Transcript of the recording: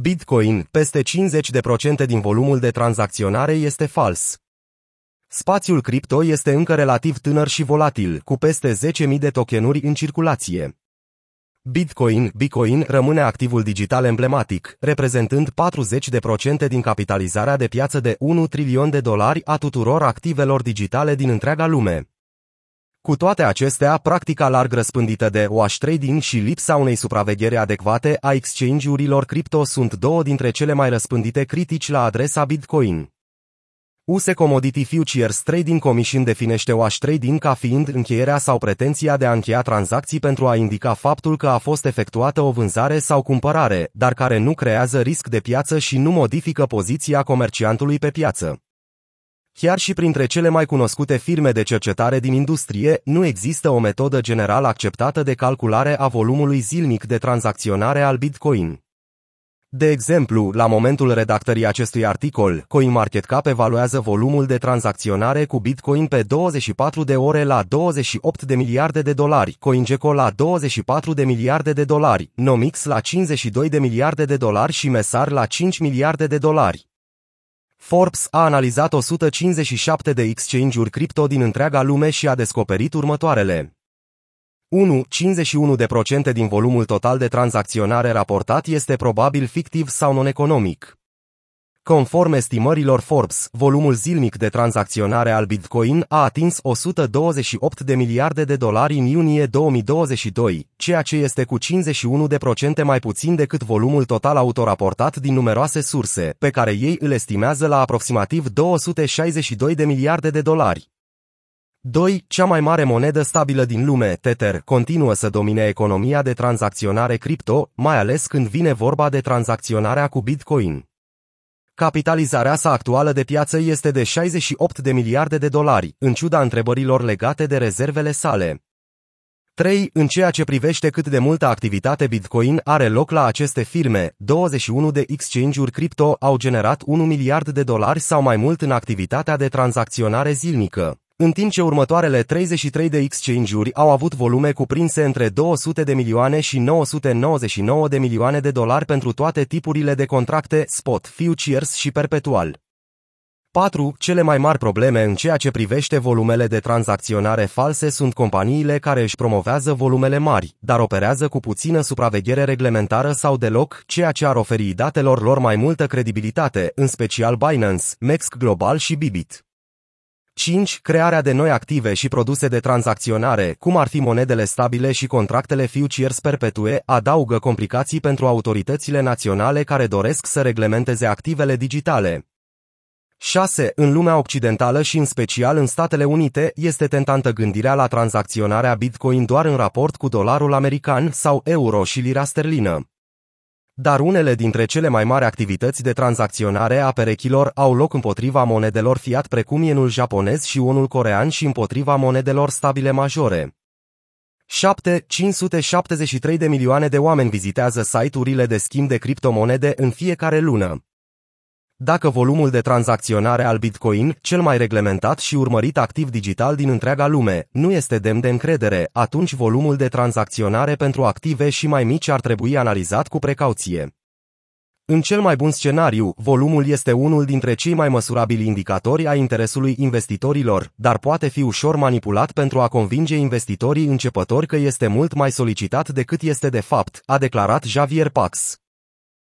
Bitcoin, peste 50% din volumul de tranzacționare este fals. Spațiul cripto este încă relativ tânăr și volatil, cu peste 10.000 de tokenuri în circulație. Bitcoin, Bitcoin rămâne activul digital emblematic, reprezentând 40% din capitalizarea de piață de 1 trilion de dolari a tuturor activelor digitale din întreaga lume. Cu toate acestea, practica larg răspândită de wash trading și lipsa unei supraveghere adecvate a exchange-urilor cripto sunt două dintre cele mai răspândite critici la adresa Bitcoin. USE Commodity Futures Trading Commission definește wash trading ca fiind încheierea sau pretenția de a încheia tranzacții pentru a indica faptul că a fost efectuată o vânzare sau cumpărare, dar care nu creează risc de piață și nu modifică poziția comerciantului pe piață. Chiar și printre cele mai cunoscute firme de cercetare din industrie, nu există o metodă general acceptată de calculare a volumului zilnic de tranzacționare al Bitcoin. De exemplu, la momentul redactării acestui articol, CoinMarketCap evaluează volumul de tranzacționare cu Bitcoin pe 24 de ore la 28 de miliarde de dolari, CoinGecko la 24 de miliarde de dolari, Nomix la 52 de miliarde de dolari și Mesar la 5 miliarde de dolari. Forbes a analizat 157 de exchange-uri cripto din întreaga lume și a descoperit următoarele. 1. 51% din volumul total de tranzacționare raportat este probabil fictiv sau non-economic. Conform estimărilor Forbes, volumul zilnic de tranzacționare al Bitcoin a atins 128 de miliarde de dolari în iunie 2022, ceea ce este cu 51% mai puțin decât volumul total autoraportat din numeroase surse, pe care ei îl estimează la aproximativ 262 de miliarde de dolari. 2. Cea mai mare monedă stabilă din lume, Tether, continuă să domine economia de tranzacționare cripto, mai ales când vine vorba de tranzacționarea cu Bitcoin. Capitalizarea sa actuală de piață este de 68 de miliarde de dolari, în ciuda întrebărilor legate de rezervele sale. 3. În ceea ce privește cât de multă activitate Bitcoin are loc la aceste firme, 21 de exchange-uri cripto au generat 1 miliard de dolari sau mai mult în activitatea de tranzacționare zilnică în timp ce următoarele 33 de exchange-uri au avut volume cuprinse între 200 de milioane și 999 de milioane de dolari pentru toate tipurile de contracte, spot, futures și perpetual. 4. Cele mai mari probleme în ceea ce privește volumele de tranzacționare false sunt companiile care își promovează volumele mari, dar operează cu puțină supraveghere reglementară sau deloc, ceea ce ar oferi datelor lor mai multă credibilitate, în special Binance, Mex Global și Bibit. 5. Crearea de noi active și produse de tranzacționare, cum ar fi monedele stabile și contractele futures perpetue, adaugă complicații pentru autoritățile naționale care doresc să reglementeze activele digitale. 6. În lumea occidentală și în special în Statele Unite este tentantă gândirea la tranzacționarea Bitcoin doar în raport cu dolarul american sau euro și lira sterlină. Dar unele dintre cele mai mari activități de tranzacționare a perechilor au loc împotriva monedelor fiat precum ienul japonez și unul corean și împotriva monedelor stabile majore. 7. 573 de milioane de oameni vizitează site-urile de schimb de criptomonede în fiecare lună. Dacă volumul de tranzacționare al Bitcoin, cel mai reglementat și urmărit activ digital din întreaga lume, nu este demn de încredere, atunci volumul de tranzacționare pentru active și mai mici ar trebui analizat cu precauție. În cel mai bun scenariu, volumul este unul dintre cei mai măsurabili indicatori a interesului investitorilor, dar poate fi ușor manipulat pentru a convinge investitorii începători că este mult mai solicitat decât este de fapt, a declarat Javier Pax.